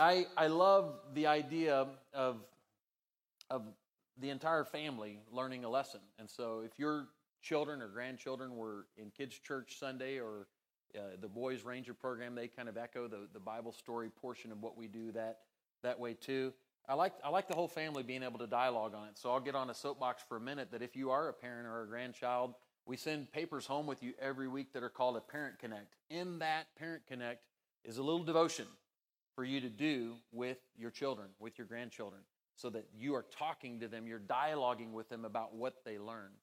I, I love the idea of, of the entire family learning a lesson. And so if your children or grandchildren were in kids' church Sunday or uh, the boys' ranger program, they kind of echo the, the Bible story portion of what we do that, that way too. I like, I like the whole family being able to dialogue on it. So I'll get on a soapbox for a minute that if you are a parent or a grandchild, we send papers home with you every week that are called a Parent Connect. In that Parent Connect is a little devotion for you to do with your children, with your grandchildren, so that you are talking to them, you're dialoguing with them about what they learned.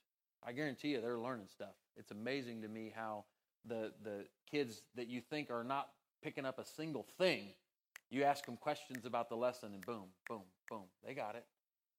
I guarantee you they're learning stuff. It's amazing to me how the, the kids that you think are not picking up a single thing, you ask them questions about the lesson and boom, boom, boom, they got it.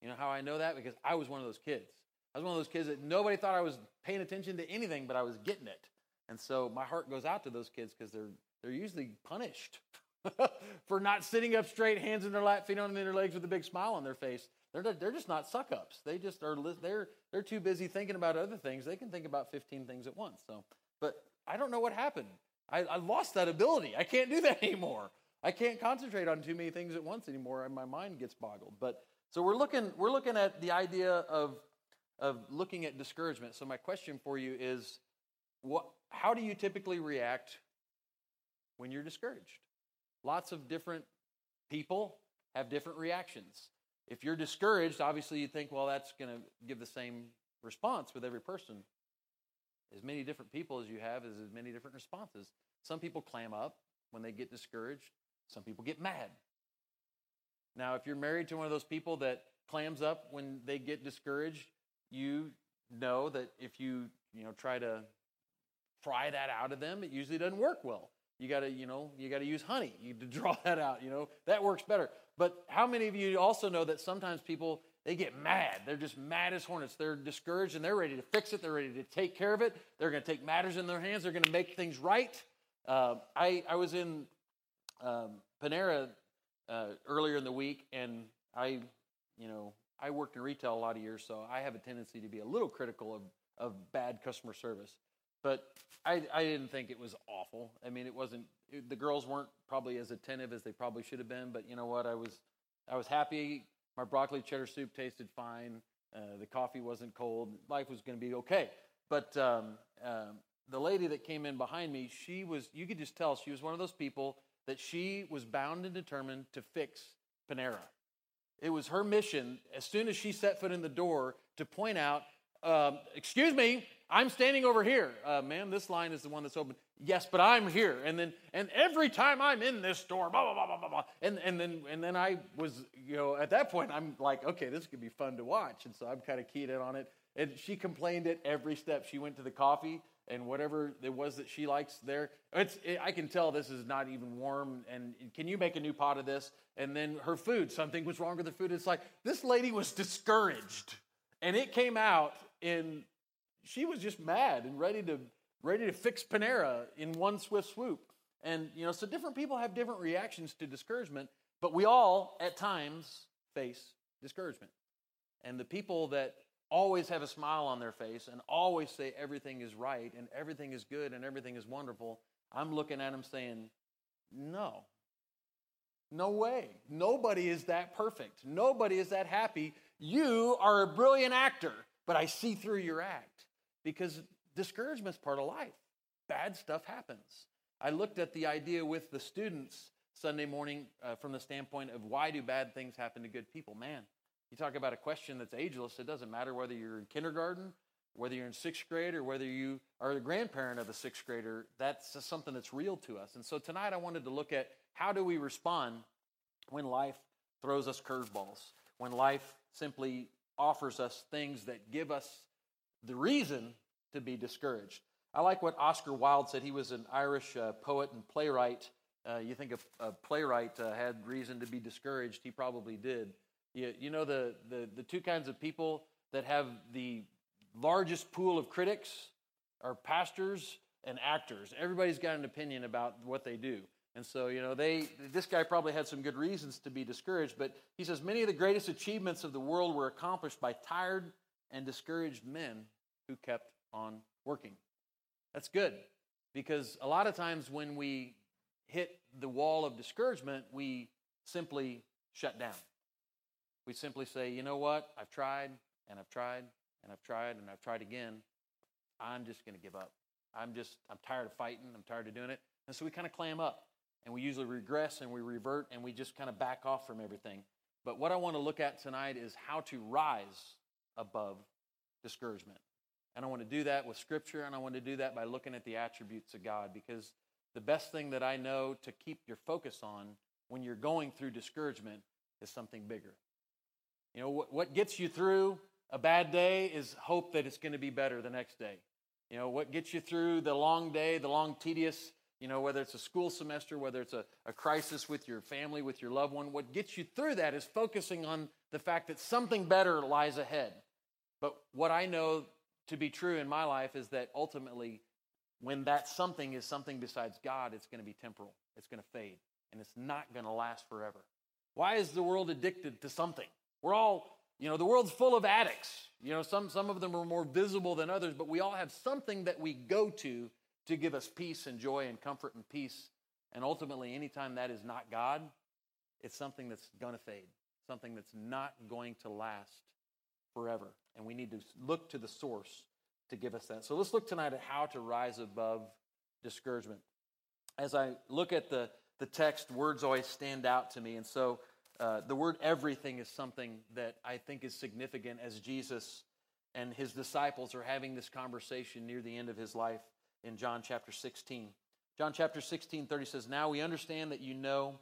You know how I know that? Because I was one of those kids. I was one of those kids that nobody thought I was paying attention to anything, but I was getting it. And so my heart goes out to those kids because they're they're usually punished for not sitting up straight, hands in their lap, feet on their legs with a big smile on their face. They're, they're just not suck ups. They just are, they're, they're too busy thinking about other things. They can think about 15 things at once. So, but I don't know what happened. I, I lost that ability. I can't do that anymore. I can't concentrate on too many things at once anymore, and my mind gets boggled. But so we're looking, we're looking at the idea of, of looking at discouragement. So my question for you is, what, how do you typically react when you're discouraged? Lots of different people have different reactions. If you're discouraged, obviously you think, well, that's going to give the same response with every person. As many different people as you have is as many different responses. Some people clam up when they get discouraged. Some people get mad. Now, if you're married to one of those people that clams up when they get discouraged, you know that if you, you know, try to pry that out of them, it usually doesn't work well. You got to, you know, you got to use honey to draw that out, you know. That works better. But how many of you also know that sometimes people they get mad. They're just mad as hornets. They're discouraged and they're ready to fix it. They're ready to take care of it. They're going to take matters in their hands. They're going to make things right. Uh, I, I was in um, Panera uh, earlier in the week, and I, you know, I worked in retail a lot of years, so I have a tendency to be a little critical of, of bad customer service. But I, I didn't think it was awful. I mean, it wasn't. It, the girls weren't probably as attentive as they probably should have been. But you know what? I was, I was happy. My broccoli cheddar soup tasted fine. Uh, the coffee wasn't cold. Life was going to be okay. But um, um, the lady that came in behind me, she was. You could just tell she was one of those people that she was bound and determined to fix Panera. It was her mission, as soon as she set foot in the door, to point out, um, excuse me, I'm standing over here. Uh, ma'am, this line is the one that's open. Yes, but I'm here. And then, and every time I'm in this store, blah, blah, blah, blah, blah, blah. And, and then, and then I was, you know, at that point, I'm like, okay, this could be fun to watch. And so I'm kind of keyed in on it. And she complained at every step. She went to the coffee and whatever it was that she likes there. It's, it, I can tell this is not even warm. And can you make a new pot of this? And then her food, something was wrong with the food. It's like this lady was discouraged. And it came out in she was just mad and ready to ready to fix Panera in one swift swoop. And you know, so different people have different reactions to discouragement, but we all at times face discouragement. And the people that always have a smile on their face and always say everything is right and everything is good and everything is wonderful, I'm looking at them saying, "No. No way. Nobody is that perfect. Nobody is that happy. You are a brilliant actor, but I see through your act because discouragement is part of life. Bad stuff happens. I looked at the idea with the students Sunday morning uh, from the standpoint of why do bad things happen to good people? Man, you talk about a question that's ageless. It doesn't matter whether you're in kindergarten, whether you're in sixth grade, or whether you are the grandparent of a sixth grader. That's something that's real to us. And so tonight I wanted to look at how do we respond when life throws us curveballs, when life simply offers us things that give us the reason to be discouraged. I like what Oscar Wilde said. He was an Irish uh, poet and playwright. Uh, you think a, a playwright uh, had reason to be discouraged? He probably did. You, you know, the, the, the two kinds of people that have the largest pool of critics are pastors and actors. Everybody's got an opinion about what they do. And so, you know, they this guy probably had some good reasons to be discouraged, but he says many of the greatest achievements of the world were accomplished by tired and discouraged men who kept on working. That's good because a lot of times when we hit the wall of discouragement, we simply shut down. We simply say, you know what? I've tried and I've tried and I've tried and I've tried again. I'm just going to give up. I'm just, I'm tired of fighting. I'm tired of doing it. And so we kind of clam up and we usually regress and we revert and we just kind of back off from everything. But what I want to look at tonight is how to rise above discouragement. And I want to do that with Scripture, and I want to do that by looking at the attributes of God because the best thing that I know to keep your focus on when you're going through discouragement is something bigger. You know, what, what gets you through a bad day is hope that it's going to be better the next day. You know, what gets you through the long day, the long, tedious, you know, whether it's a school semester, whether it's a, a crisis with your family, with your loved one, what gets you through that is focusing on the fact that something better lies ahead. But what I know to be true in my life is that ultimately, when that something is something besides God, it's going to be temporal, it's going to fade, and it's not going to last forever. Why is the world addicted to something? We're all, you know, the world's full of addicts. You know, some, some of them are more visible than others, but we all have something that we go to to give us peace and joy and comfort and peace. And ultimately, anytime that is not God, it's something that's going to fade, something that's not going to last forever. And we need to look to the source to give us that. So let's look tonight at how to rise above discouragement. As I look at the, the text, words always stand out to me. And so uh, the word everything is something that I think is significant as Jesus and his disciples are having this conversation near the end of his life in John chapter 16. John chapter 16, 30 says, Now we understand that you know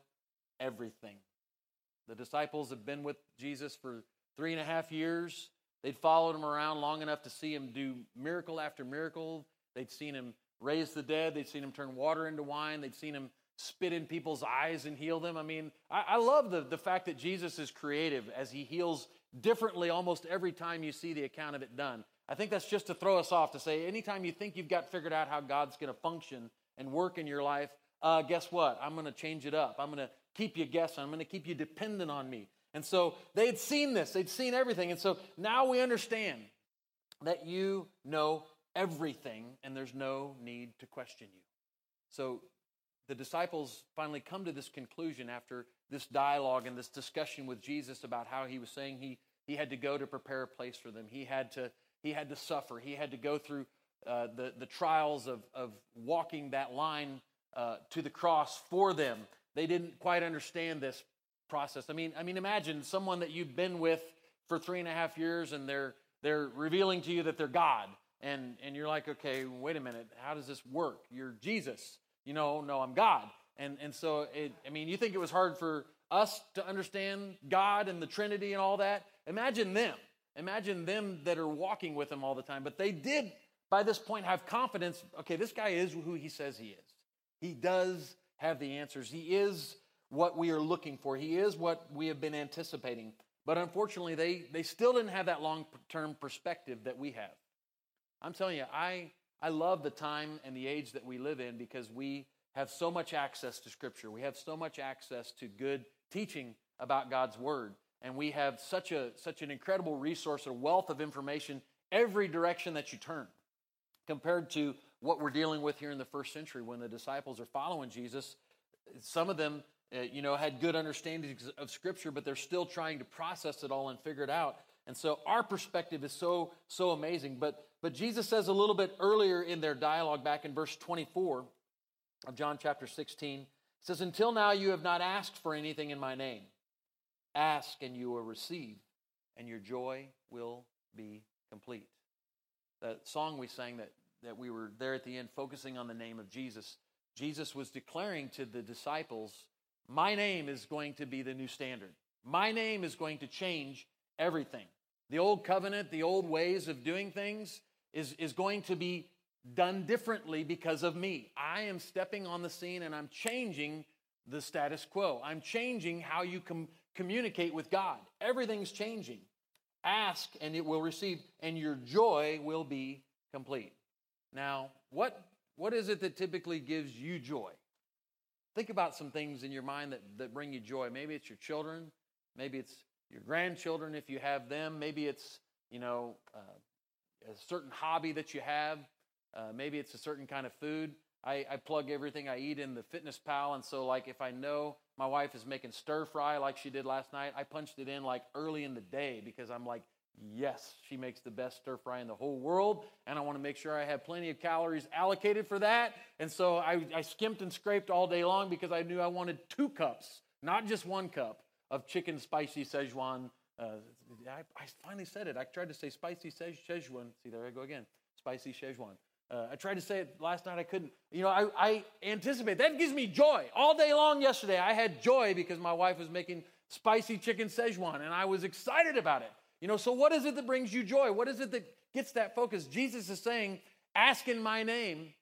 everything. The disciples have been with Jesus for three and a half years. They'd followed him around long enough to see him do miracle after miracle. They'd seen him raise the dead. They'd seen him turn water into wine. They'd seen him spit in people's eyes and heal them. I mean, I, I, love the, the fact that Jesus is creative as he heals differently almost every time you see the account of it done. I think that's just to throw us off to say anytime you think you've got figured out how God's going to function and work in your life, uh, guess what? I'm going to change it up. I'm going to keep you guessing. I'm going to keep you dependent on me. And so they had seen this, they'd seen everything. And so now we understand that you know everything and there's no need to question you. So the disciples finally come to this conclusion after this dialogue and this discussion with Jesus about how he was saying he, he had to go to prepare a place for them. He had to, he had to suffer. He had to go through uh, the, the trials of, of walking that line uh, to the cross for them. They didn't quite understand this process. I mean, I mean, imagine someone that you've been with for three and a half years, and they're they're revealing to you that they're God, and and you're like, okay, wait a minute, how does this work? You're Jesus, you know? No, I'm God, and and so it. I mean, you think it was hard for us to understand God and the Trinity and all that? Imagine them. Imagine them that are walking with Him all the time, but they did by this point have confidence. Okay, this guy is who He says He is. He does have the answers. He is what we are looking for. He is what we have been anticipating. But unfortunately, they, they still didn't have that long term perspective that we have. I'm telling you, I, I love the time and the age that we live in because we have so much access to Scripture. We have so much access to good teaching about God's Word. And we have such, a, such an incredible resource, a wealth of information every direction that you turn compared to what we're dealing with here in the first century when the disciples are following Jesus. Some of them uh, you know, had good understandings of Scripture, but they're still trying to process it all and figure it out. And so our perspective is so, so amazing. But, but Jesus says a little bit earlier in their dialogue, back in verse 24 of John chapter 16, says, Until now you have not asked for anything in my name. Ask and you will receive, and your joy will be complete. That song we sang that, that we were there at the end, focusing on the name of Jesus, Jesus was declaring to the disciples my name is going to be the new standard. My name is going to change everything. The old covenant, the old ways of doing things is, is going to be done differently because of me. I am stepping on the scene and I'm changing the status quo. I'm changing how you com- communicate with God. Everything's changing. Ask and it will receive, and your joy will be complete. Now, what, what is it that typically gives you joy? Think about some things in your mind that, that bring you joy. Maybe it's your children. Maybe it's your grandchildren if you have them. Maybe it's, you know, uh, a certain hobby that you have. Uh, maybe it's a certain kind of food. I, I, plug everything I eat in the Fitness Pal, and so like if I know my wife is making stir fry like she did last night, I punched it in like early in the day because I'm like, yes, she makes the best stir fry in the whole world, and I want to make sure I have plenty of calories allocated for that. And so I, I skimped and scraped all day long because I knew I wanted two cups, not just one cup, of chicken spicy Szechuan. Uh, I, I, finally said it. I tried to say spicy Szechuan. See, there I go again. Spicy Szechuan. Uh, I tried to say it last night. I couldn't. You know, I, I anticipate. That gives me joy. All day long yesterday, I had joy because my wife was making spicy chicken Szechuan, and I was excited about it. You know, so what is it that brings you joy? What is it that gets that focus? Jesus is saying, Ask in my name,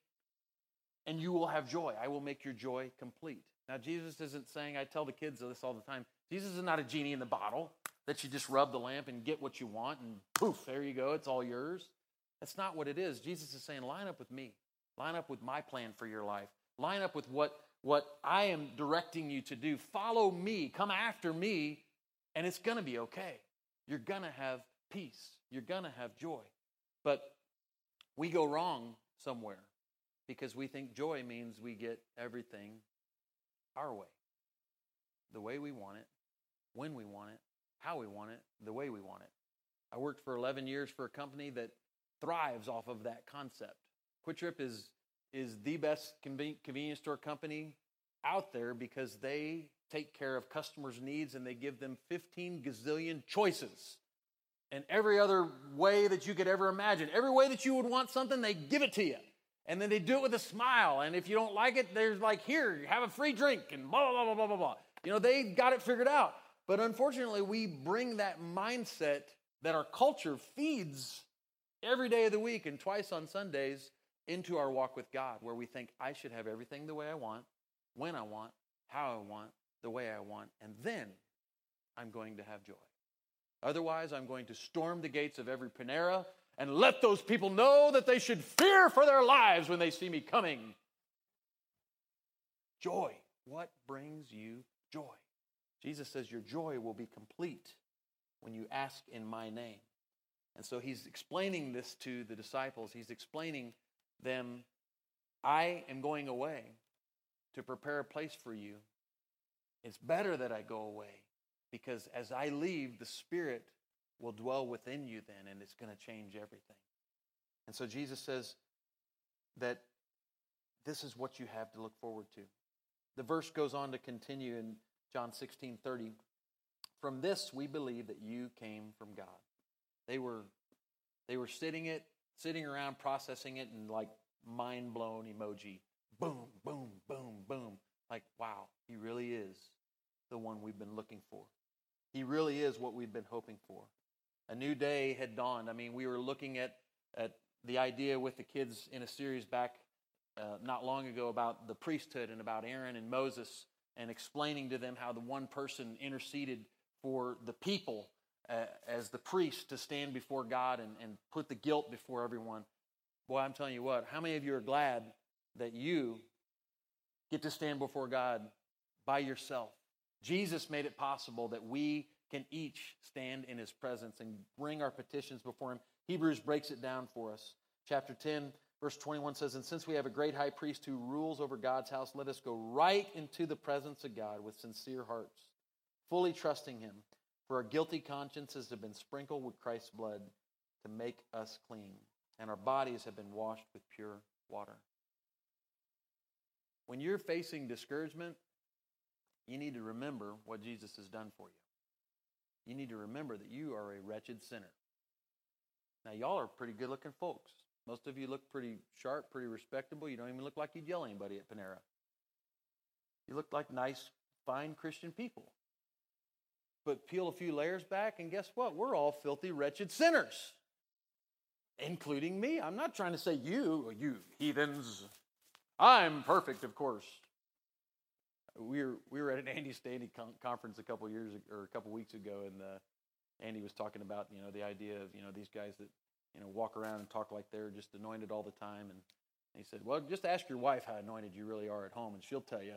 and you will have joy. I will make your joy complete. Now, Jesus isn't saying, I tell the kids this all the time. Jesus is not a genie in the bottle that you just rub the lamp and get what you want, and poof, there you go, it's all yours. That's not what it is. Jesus is saying, line up with me. Line up with my plan for your life. Line up with what, what I am directing you to do. Follow me. Come after me, and it's going to be okay. You're going to have peace. You're going to have joy. But we go wrong somewhere because we think joy means we get everything our way, the way we want it, when we want it, how we want it, the way we want it. I worked for 11 years for a company that thrives off of that concept. QuikTrip is, is the best convenience store company out there because they take care of customers' needs and they give them 15 gazillion choices. And every other way that you could ever imagine, every way that you would want something, they give it to you. And then they do it with a smile. And if you don't like it, there's like, here, have a free drink and blah, blah, blah, blah, blah, blah. You know, they got it figured out. But unfortunately, we bring that mindset that our culture feeds every day of the week and twice on Sundays into our walk with God, where we think, I should have everything the way I want, when I want, how I want, the way I want, and then I'm going to have joy. Otherwise, I'm going to storm the gates of every Panera and let those people know that they should fear for their lives when they see me coming. Joy. What brings you joy? Jesus says, Your joy will be complete when you ask in my name. And so he's explaining this to the disciples. He's explaining them, I am going away to prepare a place for you. It's better that I go away because as I leave, the Spirit will dwell within you then, and it's going to change everything. And so Jesus says that this is what you have to look forward to. The verse goes on to continue in John 16 30. From this we believe that you came from God. They were they were sitting it, sitting around processing it and like mind blown emoji. Boom, boom, boom, boom. Like, wow, he really is the one we've been looking for. He really is what we've been hoping for. A new day had dawned. I mean, we were looking at, at the idea with the kids in a series back uh, not long ago about the priesthood and about Aaron and Moses and explaining to them how the one person interceded for the people uh, as the priest to stand before God and, and put the guilt before everyone. Boy, I'm telling you what, how many of you are glad that you get to stand before God by yourself? Jesus made it possible that we can each stand in his presence and bring our petitions before him. Hebrews breaks it down for us. Chapter 10, verse 21 says, And since we have a great high priest who rules over God's house, let us go right into the presence of God with sincere hearts, fully trusting him. For our guilty consciences have been sprinkled with Christ's blood to make us clean, and our bodies have been washed with pure water. When you're facing discouragement, you need to remember what Jesus has done for you you need to remember that you are a wretched sinner. Now, y'all are pretty good looking folks. Most of you look pretty sharp, pretty respectable. You don't even look like you'd yell anybody at Panera. You look like nice, fine Christian people. But peel a few layers back, and guess what? We're all filthy, wretched sinners, including me. I'm not trying to say you, you heathens. I'm perfect, of course we were we were at an Andy Stanley con- conference a couple years or a couple weeks ago, and uh, Andy was talking about you know the idea of you know these guys that you know walk around and talk like they're just anointed all the time, and he said, well, just ask your wife how anointed you really are at home, and she'll tell you.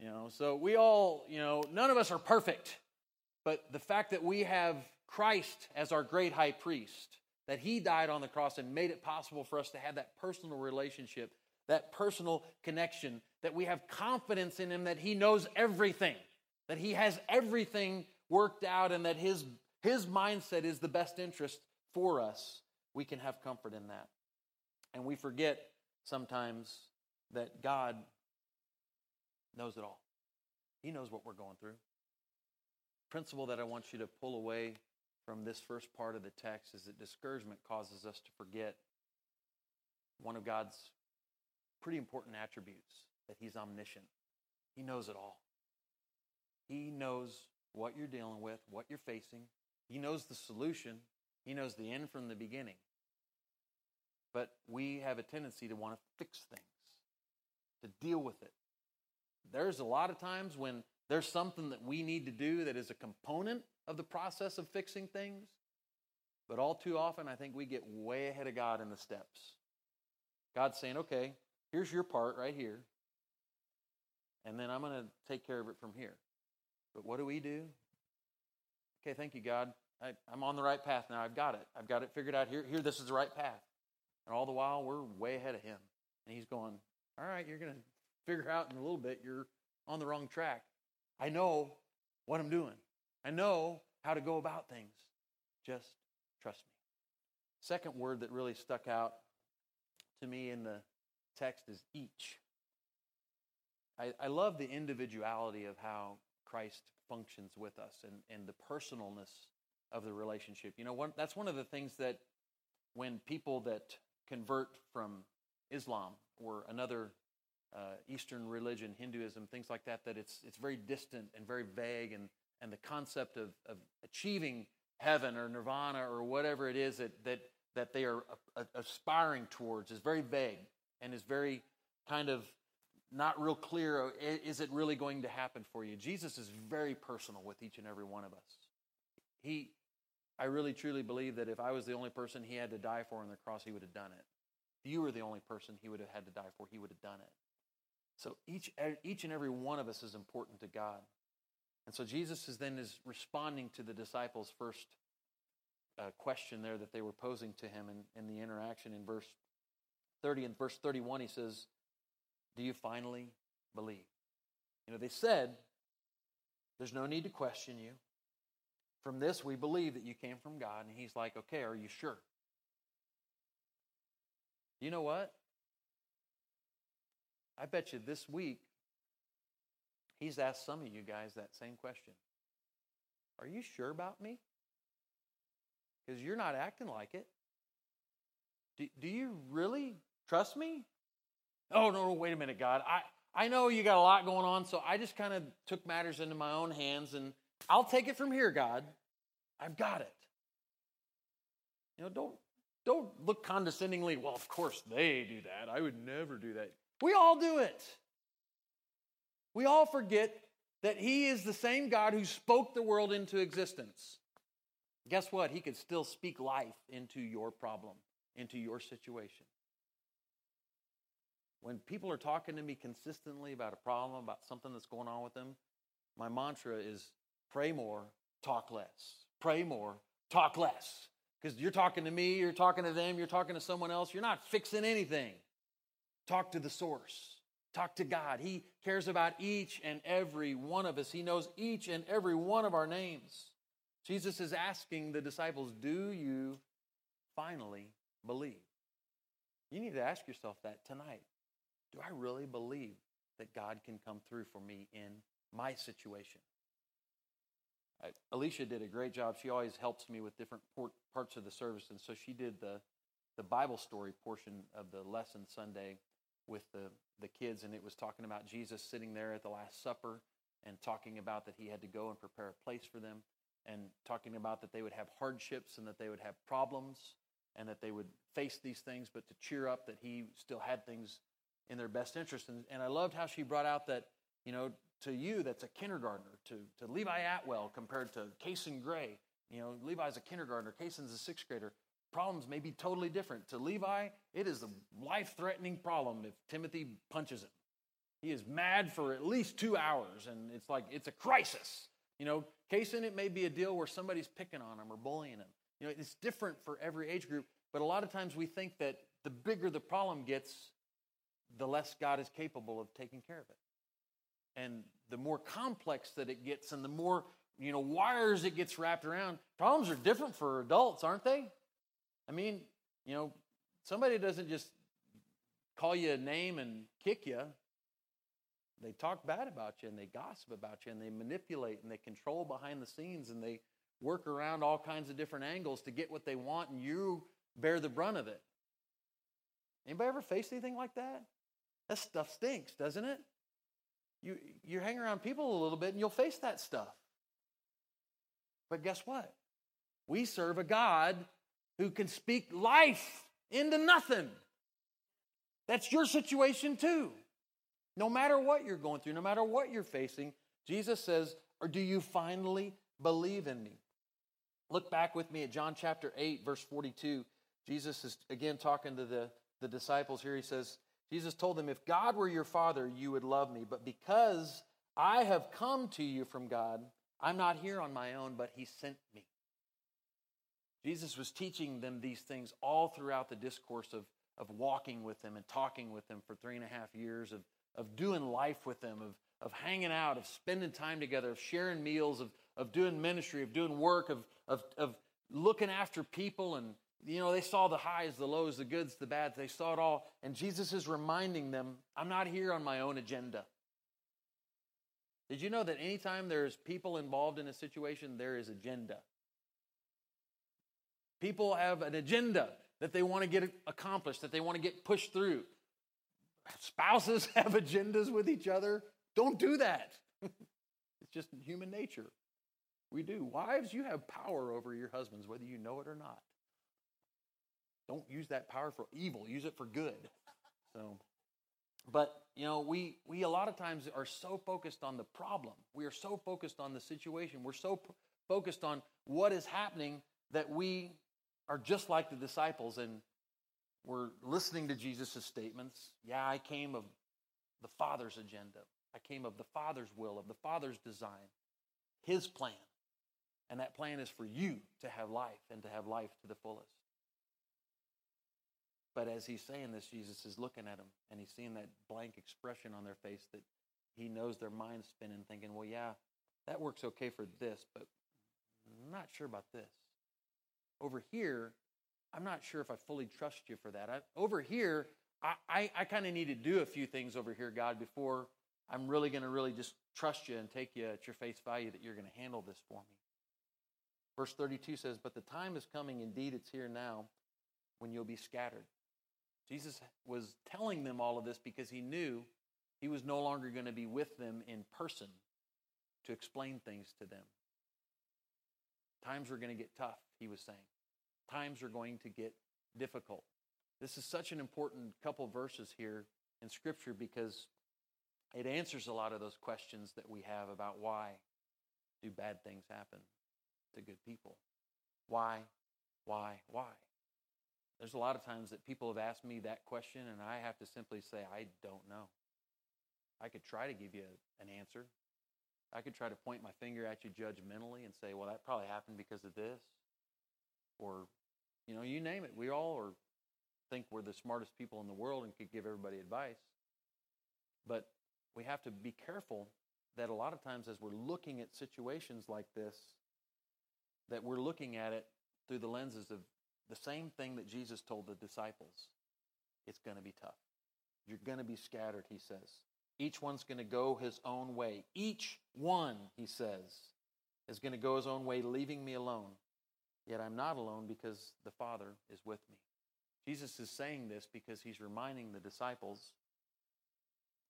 You know, so we all you know none of us are perfect, but the fact that we have Christ as our great high priest, that He died on the cross and made it possible for us to have that personal relationship that personal connection, that we have confidence in Him that He knows everything. that He has everything worked out and that His, his mindset is the best interest for us, we can have comfort in that. And we forget sometimes that God knows it all. He knows what we're going through. Principle that I want you to pull away from this first part of the text is that discouragement causes us to forget one of God's pretty important attributes that He's omniscient. He knows it all. He knows what you're dealing with, what you're facing. He knows the solution. He knows the end from the beginning. But we have a tendency to want to fix things, to deal with it. There's a lot of times when there's something that we need to do that is a component of the process of fixing things. But all too often, I think we get way ahead of God in the steps. God's saying, okay, here's your part right here. And then I'm going to take care of it from here. But what do we do? Okay, thank you, God. I, am on the right path now. I've got it. I've got it figured out. Here, here, this is the right path. And all the while, we're way ahead of Him. And He's going, All right, you're going to figure out in a little bit you're on the wrong track. I know what I'm doing, I know how to go about things. Just trust me. Second word that really stuck out to me in the text is each. I, I love the individuality of how Christ functions with us and, and the personalness of the relationship. You know, one, that's one of the things that when people that convert from Islam or another uh, Eastern religion, Hinduism, things like that, that it's, it's very distant and very vague, and, and the concept of, of achieving heaven or nirvana or whatever it is that, that, that they are aspiring towards is very vague and is very kind of not real clear. Is it really going to happen for you? Jesus is very personal with each and every one of us. He, I really truly believe that if I was the only person he had to die for on the cross, he would have done it. If you were the only person he would have had to die for, he would have done it. So each, each and every one of us is important to God. And so Jesus is then is responding to the disciples' first uh, question there that they were posing to him in, in the interaction in verse 30 and verse 31 he says do you finally believe you know they said there's no need to question you from this we believe that you came from god and he's like okay are you sure you know what I bet you this week he's asked some of you guys that same question. Are you sure about me? Because you're not acting like it. Do, do you really trust me? Oh, no, no, wait a minute, God. I, I know you got a lot going on, so I just kind of took matters into my own hands and I'll take it from here, God. I've got it. You know, don't don't look condescendingly, well, of course they do that. I would never do that. We all do it. We all forget that He is the same God who spoke the world into existence. Guess what? He could still speak life into your problem, into your situation. When people are talking to me consistently about a problem, about something that's going on with them, my mantra is pray more, talk less. Pray more, talk less. Because you're talking to me, you're talking to them, you're talking to someone else, you're not fixing anything. Talk to the source. Talk to God. He cares about each and every one of us. He knows each and every one of our names. Jesus is asking the disciples, Do you finally believe? You need to ask yourself that tonight. Do I really believe that God can come through for me in my situation? Alicia did a great job. She always helps me with different parts of the service. And so she did the, the Bible story portion of the lesson Sunday with the, the kids, and it was talking about Jesus sitting there at the Last Supper and talking about that he had to go and prepare a place for them, and talking about that they would have hardships and that they would have problems and that they would face these things, but to cheer up that he still had things in their best interest. And, and I loved how she brought out that, you know, to you that's a kindergartner, to, to Levi Atwell compared to Cason Gray. You know, Levi's a kindergartner, Cason's a sixth grader problems may be totally different. To Levi, it is a life threatening problem if Timothy punches him. He is mad for at least two hours, and it's like it's a crisis. You know, Cason, it may be a deal where somebody's picking on him or bullying him. You know, it's different for every age group, but a lot of times we think that the bigger the problem gets, the less God is capable of taking care of it. and the more complex that it gets and the more you know wires it gets wrapped around problems are different for adults aren't they? I mean you know somebody doesn't just call you a name and kick you. They talk bad about you and they gossip about you and they manipulate and they control behind the scenes and they work around all kinds of different angles to get what they want and you bear the brunt of it. Anybody ever faced anything like that that stuff stinks doesn't it you you hang around people a little bit and you'll face that stuff but guess what? We serve a God who can speak life into nothing. That's your situation too. No matter what you're going through, no matter what you're facing, Jesus says, Or do you finally believe in me? Look back with me at John chapter 8, verse 42. Jesus is again talking to the, the disciples here. He says, Jesus told them, If God were your father, you would love me. But because I have come to you from God, I'm not here on my own, but He sent me. Jesus was teaching them these things all throughout the discourse of, of walking with them and talking with them for three and a half years, of, of doing life with them, of, of hanging out, of spending time together, of sharing meals, of, of doing ministry, of doing work, of, of, of looking after people. And, you know, they saw the highs, the lows, the goods, the bads. They saw it all. And Jesus is reminding them, I'm not here on my own agenda. Did you know that anytime there's people involved in a situation, there is agenda? People have an agenda that they want to get accomplished, that they want to get pushed through. Spouses have agendas with each other. Don't do that. it's just human nature. We do. Wives, you have power over your husbands, whether you know it or not. Don't use that power for evil, use it for good. So, but you know, we we a lot of times are so focused on the problem. We are so focused on the situation. We're so p- focused on what is happening that we are just like the disciples and we're listening to Jesus' statements. Yeah, I came of the Father's agenda. I came of the Father's will, of the Father's design, His plan. And that plan is for you to have life and to have life to the fullest. But as he's saying this, Jesus is looking at them and he's seeing that blank expression on their face that he knows their mind's spinning, thinking, well, yeah, that works okay for this, but I'm not sure about this. Over here, I'm not sure if I fully trust you for that. I, over here, I, I, I kind of need to do a few things over here, God, before I'm really going to really just trust you and take you at your face value that you're going to handle this for me. Verse 32 says, But the time is coming, indeed, it's here now, when you'll be scattered. Jesus was telling them all of this because he knew he was no longer going to be with them in person to explain things to them. Times were going to get tough, he was saying. Times are going to get difficult. This is such an important couple verses here in Scripture because it answers a lot of those questions that we have about why do bad things happen to good people? Why, why, why? There's a lot of times that people have asked me that question, and I have to simply say, I don't know. I could try to give you an answer. I could try to point my finger at you judgmentally and say, well, that probably happened because of this. Or, you know, you name it. We all are, think we're the smartest people in the world and could give everybody advice. But we have to be careful that a lot of times as we're looking at situations like this, that we're looking at it through the lenses of the same thing that Jesus told the disciples. It's going to be tough. You're going to be scattered, he says. Each one's going to go his own way. Each one, he says, is going to go his own way, leaving me alone. Yet I'm not alone because the Father is with me. Jesus is saying this because he's reminding the disciples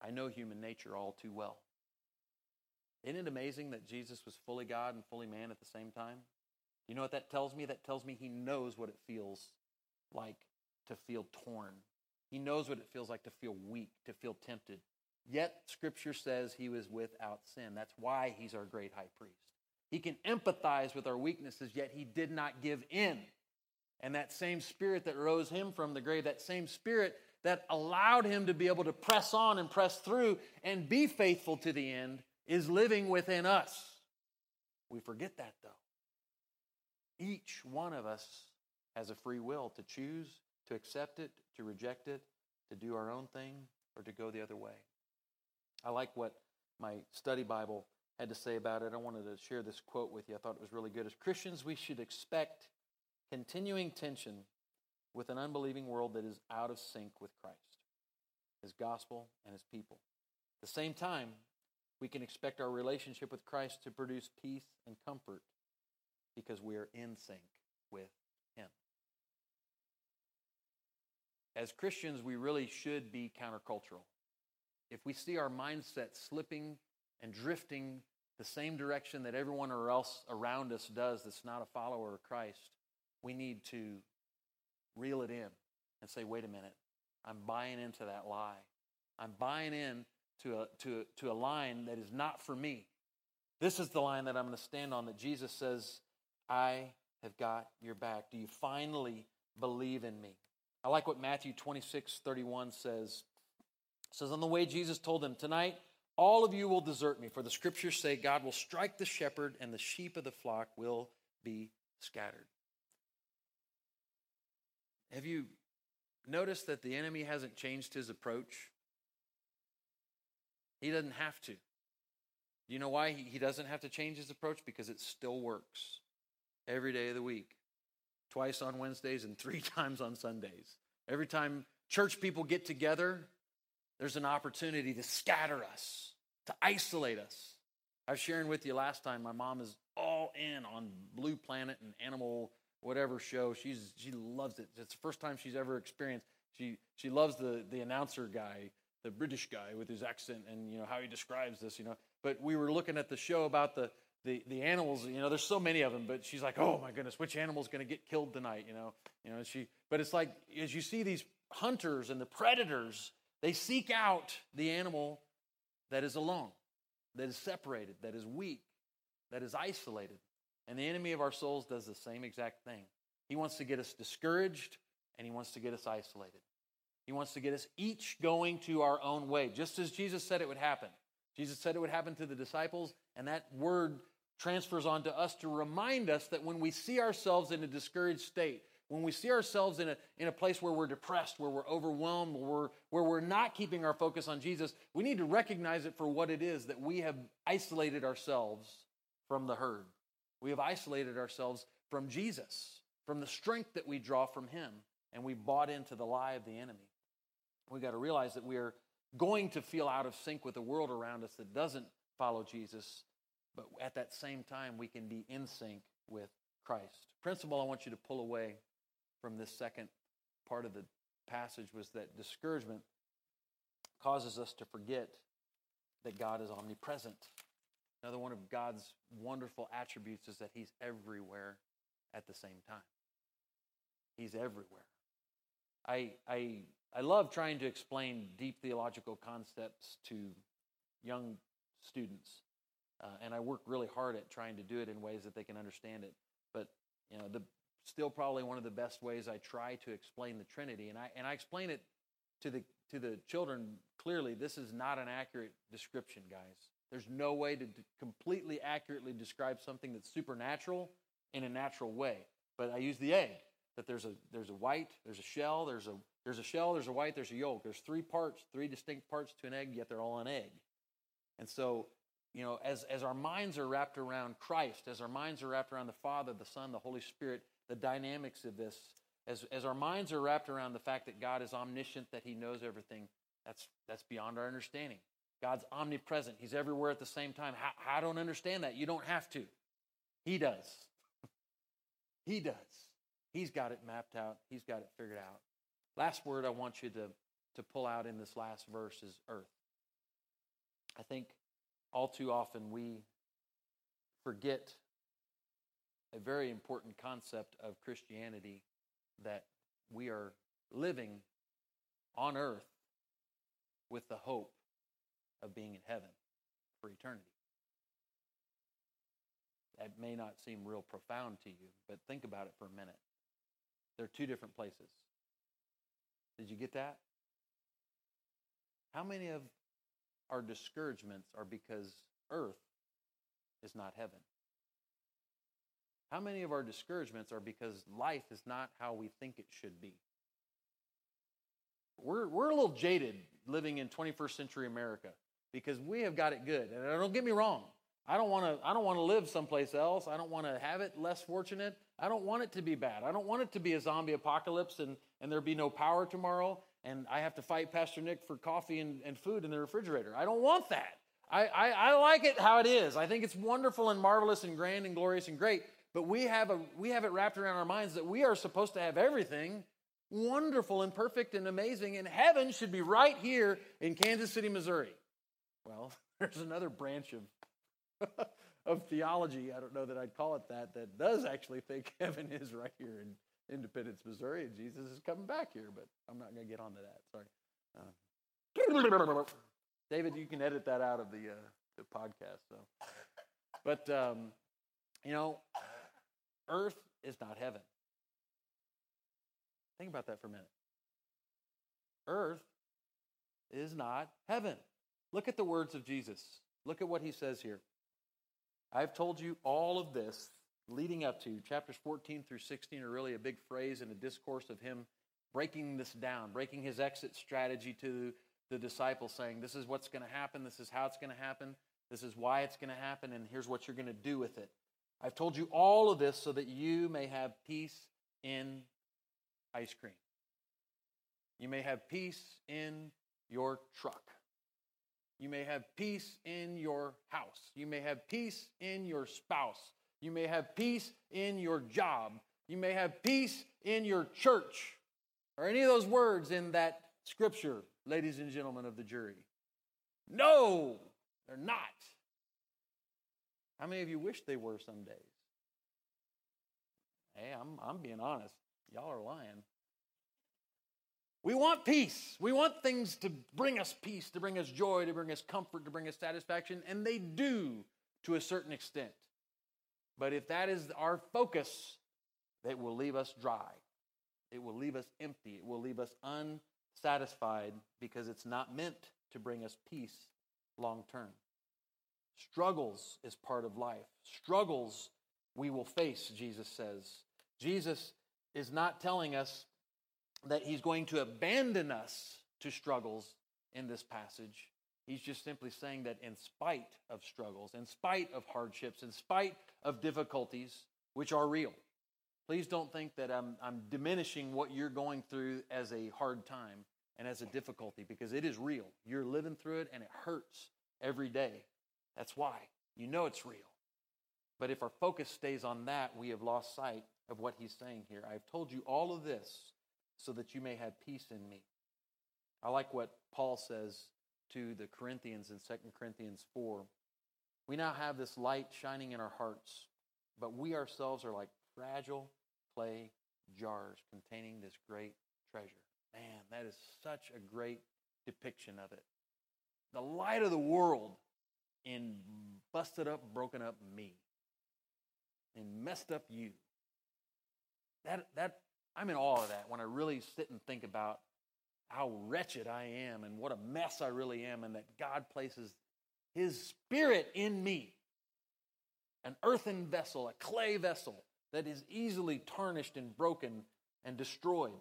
I know human nature all too well. Isn't it amazing that Jesus was fully God and fully man at the same time? You know what that tells me? That tells me he knows what it feels like to feel torn. He knows what it feels like to feel weak, to feel tempted. Yet, Scripture says he was without sin. That's why he's our great high priest. He can empathize with our weaknesses, yet he did not give in. And that same spirit that rose him from the grave, that same spirit that allowed him to be able to press on and press through and be faithful to the end, is living within us. We forget that, though. Each one of us has a free will to choose to accept it, to reject it, to do our own thing, or to go the other way. I like what my study Bible had to say about it. I wanted to share this quote with you. I thought it was really good. As Christians, we should expect continuing tension with an unbelieving world that is out of sync with Christ, His gospel, and His people. At the same time, we can expect our relationship with Christ to produce peace and comfort because we are in sync with Him. As Christians, we really should be countercultural. If we see our mindset slipping and drifting the same direction that everyone else around us does that's not a follower of Christ, we need to reel it in and say, wait a minute, I'm buying into that lie. I'm buying in to a, to, to a line that is not for me. This is the line that I'm going to stand on that Jesus says, I have got your back. Do you finally believe in me? I like what Matthew 26, 31 says. It says, On the way, Jesus told them, Tonight, all of you will desert me, for the scriptures say God will strike the shepherd, and the sheep of the flock will be scattered. Have you noticed that the enemy hasn't changed his approach? He doesn't have to. Do you know why he doesn't have to change his approach? Because it still works every day of the week, twice on Wednesdays and three times on Sundays. Every time church people get together, there's an opportunity to scatter us, to isolate us. I was sharing with you last time, my mom is all in on Blue Planet and Animal whatever show. She's she loves it. It's the first time she's ever experienced. She she loves the the announcer guy, the British guy with his accent and you know how he describes this, you know. But we were looking at the show about the the, the animals, you know, there's so many of them, but she's like, oh my goodness, which animal's going to get killed tonight, you know? You know, she, but it's like, as you see these hunters and the predators, they seek out the animal that is alone, that is separated, that is weak, that is isolated. And the enemy of our souls does the same exact thing. He wants to get us discouraged and he wants to get us isolated. He wants to get us each going to our own way, just as Jesus said it would happen. Jesus said it would happen to the disciples, and that word transfers on to us to remind us that when we see ourselves in a discouraged state, when we see ourselves in a, in a place where we're depressed, where we're overwhelmed, where we're, where we're not keeping our focus on Jesus, we need to recognize it for what it is that we have isolated ourselves from the herd. We have isolated ourselves from Jesus, from the strength that we draw from Him, and we bought into the lie of the enemy. We've got to realize that we are going to feel out of sync with the world around us that doesn't follow Jesus, but at that same time, we can be in sync with Christ. Principle I want you to pull away from this second part of the passage was that discouragement causes us to forget that God is omnipresent. Another one of God's wonderful attributes is that He's everywhere at the same time. He's everywhere. I, I, I love trying to explain deep theological concepts to young students, uh, and I work really hard at trying to do it in ways that they can understand it. But you know, the still probably one of the best ways I try to explain the Trinity, and I and I explain it to the to the children clearly. This is not an accurate description, guys. There's no way to completely accurately describe something that's supernatural in a natural way. But I use the egg that there's a there's a white, there's a shell, there's a there's a shell, there's a white, there's a yolk. There's three parts, three distinct parts to an egg, yet they're all an egg. And so, you know, as as our minds are wrapped around Christ, as our minds are wrapped around the Father, the Son, the Holy Spirit, the dynamics of this, as as our minds are wrapped around the fact that God is omniscient, that He knows everything, that's that's beyond our understanding. God's omnipresent. He's everywhere at the same time. How, I don't understand that. You don't have to. He does. he does. He's got it mapped out. He's got it figured out. Last word I want you to, to pull out in this last verse is earth. I think all too often we forget a very important concept of Christianity that we are living on earth with the hope of being in heaven for eternity. That may not seem real profound to you, but think about it for a minute. They're two different places. Did you get that? How many of our discouragements are because earth is not heaven? How many of our discouragements are because life is not how we think it should be? We're, we're a little jaded living in 21st century America because we have got it good. And don't get me wrong. I don't want to I don't want to live someplace else. I don't want to have it less fortunate. I don't want it to be bad. I don't want it to be a zombie apocalypse and, and there be no power tomorrow and I have to fight Pastor Nick for coffee and, and food in the refrigerator. I don't want that. I, I, I like it how it is. I think it's wonderful and marvelous and grand and glorious and great. But we have, a, we have it wrapped around our minds that we are supposed to have everything wonderful and perfect and amazing, and heaven should be right here in Kansas City, Missouri. Well, there's another branch of, of theology, I don't know that I'd call it that, that does actually think heaven is right here in Independence, Missouri, and Jesus is coming back here, but I'm not going to get onto that. Sorry. Uh, David, you can edit that out of the, uh, the podcast. So, but um, you know, earth is not heaven. Think about that for a minute. Earth is not heaven. Look at the words of Jesus. Look at what he says here. I've told you all of this leading up to chapters 14 through 16 are really a big phrase and a discourse of him breaking this down, breaking his exit strategy to the disciples, saying, This is what's going to happen, this is how it's going to happen, this is why it's going to happen, and here's what you're going to do with it. I've told you all of this so that you may have peace in ice cream. You may have peace in your truck. You may have peace in your house. You may have peace in your spouse. You may have peace in your job. You may have peace in your church. Or any of those words in that scripture, ladies and gentlemen of the jury. No, they're not. How many of you wish they were some days? Hey, I'm, I'm being honest. Y'all are lying. We want peace. We want things to bring us peace, to bring us joy, to bring us comfort, to bring us satisfaction, and they do to a certain extent. But if that is our focus, it will leave us dry. It will leave us empty. It will leave us unsatisfied because it's not meant to bring us peace long term. Struggles is part of life. Struggles we will face, Jesus says. Jesus is not telling us that he's going to abandon us to struggles in this passage. He's just simply saying that in spite of struggles, in spite of hardships, in spite of difficulties, which are real, please don't think that I'm, I'm diminishing what you're going through as a hard time and as a difficulty because it is real. You're living through it and it hurts every day. That's why. You know it's real. But if our focus stays on that, we have lost sight of what he's saying here. I've told you all of this so that you may have peace in me. I like what Paul says to the Corinthians in 2 Corinthians 4. We now have this light shining in our hearts, but we ourselves are like fragile clay jars containing this great treasure. Man, that is such a great depiction of it. The light of the world in busted up, broken up me, and messed up you. That that I'm in awe of that when I really sit and think about how wretched I am and what a mess I really am, and that God places His Spirit in me. An earthen vessel, a clay vessel that is easily tarnished and broken and destroyed.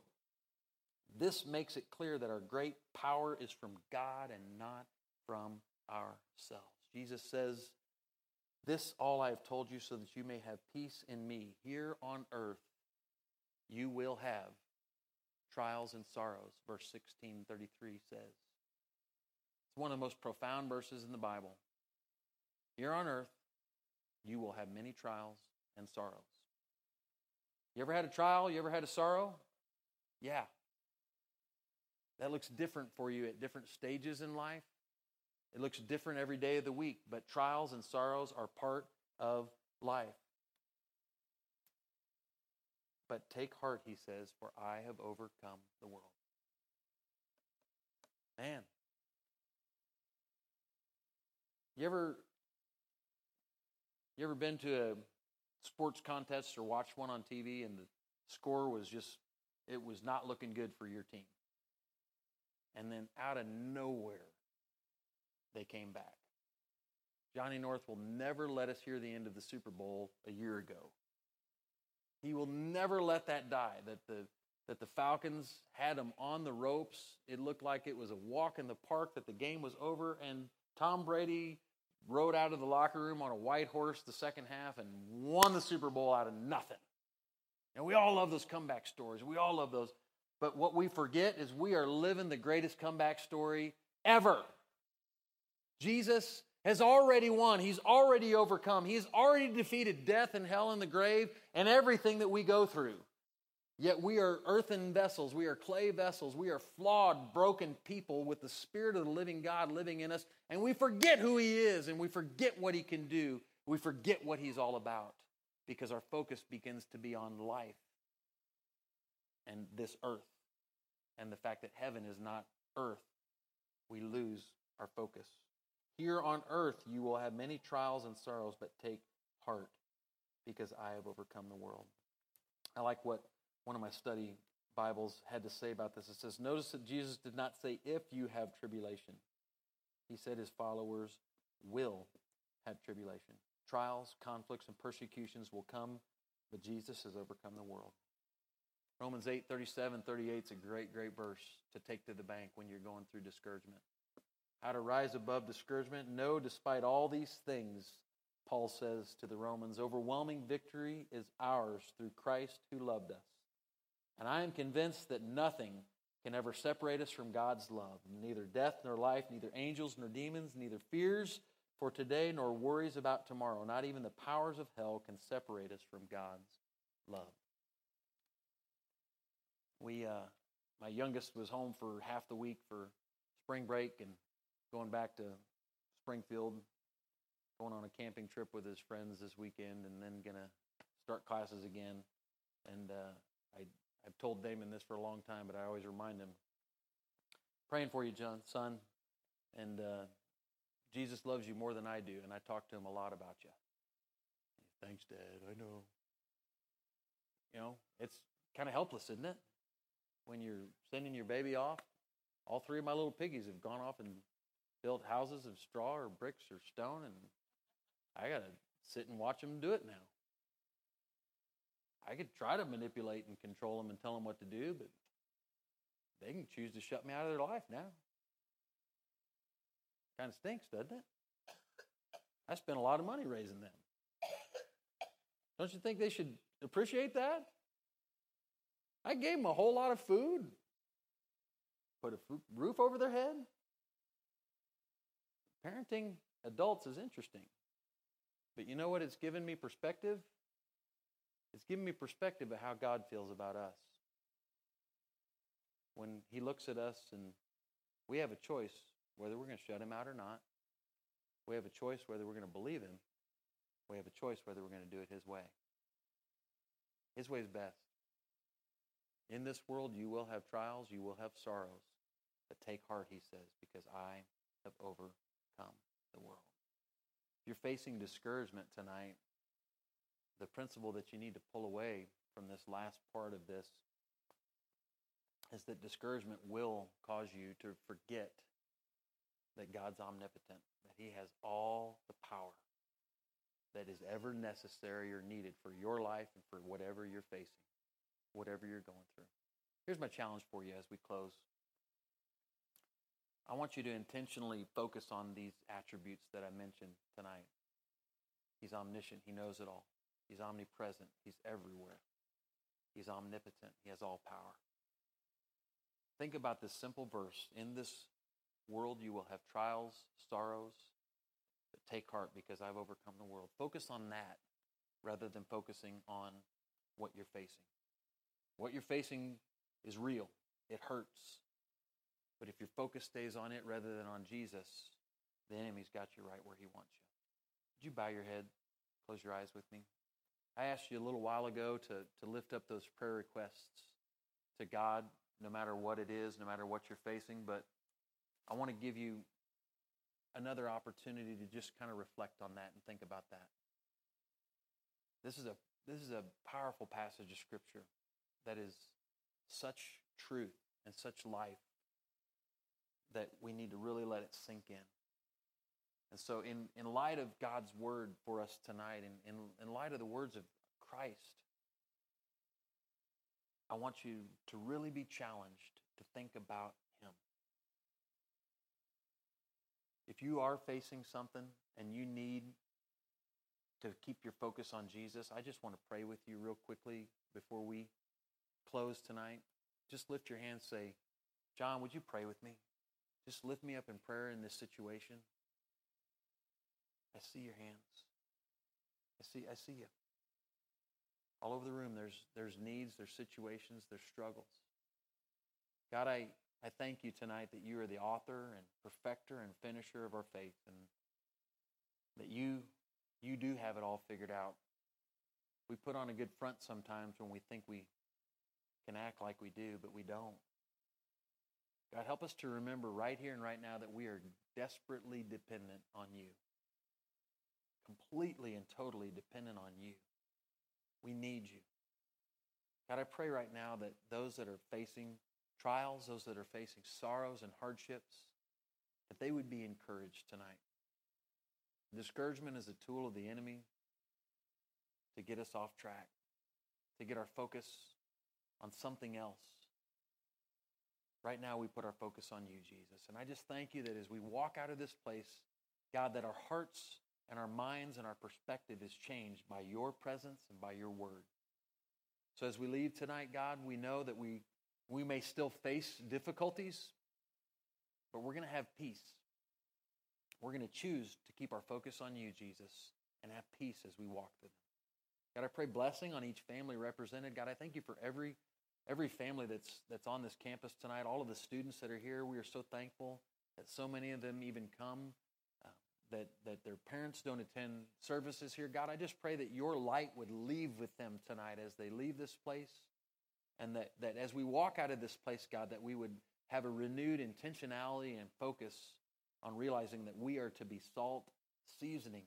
This makes it clear that our great power is from God and not from ourselves. Jesus says, This all I have told you so that you may have peace in me. Here on earth, you will have trials and sorrows, verse 1633 says. It's one of the most profound verses in the Bible. Here on earth, you will have many trials and sorrows. You ever had a trial? You ever had a sorrow? Yeah. That looks different for you at different stages in life. It looks different every day of the week, but trials and sorrows are part of life. But take heart, he says, for I have overcome the world. Man. You ever you ever been to a sports contest or watched one on TV and the score was just it was not looking good for your team. And then out of nowhere they came back. Johnny North will never let us hear the end of the Super Bowl a year ago. He will never let that die. That the that the Falcons had them on the ropes. It looked like it was a walk in the park, that the game was over, and Tom Brady rode out of the locker room on a white horse the second half and won the Super Bowl out of nothing. And we all love those comeback stories. We all love those. But what we forget is we are living the greatest comeback story ever. Jesus has already won. He's already overcome. He's already defeated death and hell and the grave and everything that we go through. Yet we are earthen vessels. We are clay vessels. We are flawed, broken people with the Spirit of the living God living in us. And we forget who He is and we forget what He can do. We forget what He's all about because our focus begins to be on life and this earth and the fact that heaven is not earth. We lose our focus. Here on earth you will have many trials and sorrows, but take heart because I have overcome the world. I like what one of my study Bibles had to say about this. It says, Notice that Jesus did not say, if you have tribulation. He said his followers will have tribulation. Trials, conflicts, and persecutions will come, but Jesus has overcome the world. Romans 8, 37, 38 is a great, great verse to take to the bank when you're going through discouragement. How to rise above discouragement? No, despite all these things, Paul says to the Romans, overwhelming victory is ours through Christ who loved us. And I am convinced that nothing can ever separate us from God's love. Neither death nor life, neither angels nor demons, neither fears for today nor worries about tomorrow. Not even the powers of hell can separate us from God's love. We, uh, my youngest was home for half the week for spring break and going back to Springfield, going on a camping trip with his friends this weekend, and then gonna start classes again. And uh, I I've told Damon this for a long time, but I always remind him, praying for you, John, son, and uh, Jesus loves you more than I do, and I talk to him a lot about you. Thanks, Dad. I know. You know, it's kind of helpless, isn't it? When you're sending your baby off, all three of my little piggies have gone off and built houses of straw or bricks or stone, and I got to sit and watch them do it now. I could try to manipulate and control them and tell them what to do, but they can choose to shut me out of their life now. Kind of stinks, doesn't it? I spent a lot of money raising them. Don't you think they should appreciate that? I gave them a whole lot of food, put a roof over their head. Parenting adults is interesting. But you know what? It's given me perspective it's given me perspective of how God feels about us. When He looks at us and we have a choice whether we're going to shut Him out or not. We have a choice whether we're going to believe Him. We have a choice whether we're going to do it His way. His way is best. In this world, you will have trials, you will have sorrows. But take heart, he says, because I have overcome the world. If you're facing discouragement tonight, the principle that you need to pull away from this last part of this is that discouragement will cause you to forget that God's omnipotent, that He has all the power that is ever necessary or needed for your life and for whatever you're facing, whatever you're going through. Here's my challenge for you as we close. I want you to intentionally focus on these attributes that I mentioned tonight. He's omniscient, He knows it all. He's omnipresent. He's everywhere. He's omnipotent. He has all power. Think about this simple verse. In this world, you will have trials, sorrows, but take heart because I've overcome the world. Focus on that rather than focusing on what you're facing. What you're facing is real, it hurts. But if your focus stays on it rather than on Jesus, the enemy's got you right where he wants you. Would you bow your head, close your eyes with me? I asked you a little while ago to, to lift up those prayer requests to God, no matter what it is, no matter what you're facing. But I want to give you another opportunity to just kind of reflect on that and think about that. This is a this is a powerful passage of scripture that is such truth and such life that we need to really let it sink in. And so, in, in light of God's word for us tonight, and in, in light of the words of Christ, I want you to really be challenged to think about Him. if you are facing something and you need to keep your focus on Jesus, I just want to pray with you real quickly before we close tonight. Just lift your hand say, John, would you pray with me? Just lift me up in prayer in this situation. I see your hands. I see I see you. All over the room there's there's needs, there's situations, there's struggles. God, I, I thank you tonight that you are the author and perfecter and finisher of our faith and that you you do have it all figured out. We put on a good front sometimes when we think we can act like we do, but we don't. God, help us to remember right here and right now that we are desperately dependent on you. Completely and totally dependent on you. We need you. God, I pray right now that those that are facing trials, those that are facing sorrows and hardships, that they would be encouraged tonight. Discouragement is a tool of the enemy to get us off track, to get our focus on something else. Right now, we put our focus on you, Jesus. And I just thank you that as we walk out of this place, God, that our hearts and our minds and our perspective is changed by your presence and by your word. So as we leave tonight, God, we know that we, we may still face difficulties, but we're going to have peace. We're going to choose to keep our focus on you, Jesus, and have peace as we walk through them. God, I pray blessing on each family represented. God, I thank you for every every family that's that's on this campus tonight, all of the students that are here. We are so thankful that so many of them even come, uh, that that their parents don't attend services here. God, I just pray that your light would leave with them tonight as they leave this place, and that that as we walk out of this place, God, that we would have a renewed intentionality and focus on realizing that we are to be salt, seasoning,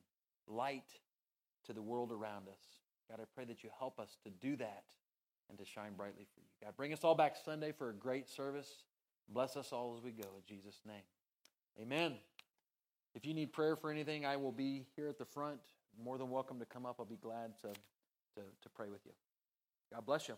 light to the world around us. God, I pray that you help us to do that and to shine brightly for you. God, bring us all back Sunday for a great service. Bless us all as we go in Jesus' name. Amen. If you need prayer for anything, I will be here at the front. More than welcome to come up. I'll be glad to, to, to pray with you. God bless you.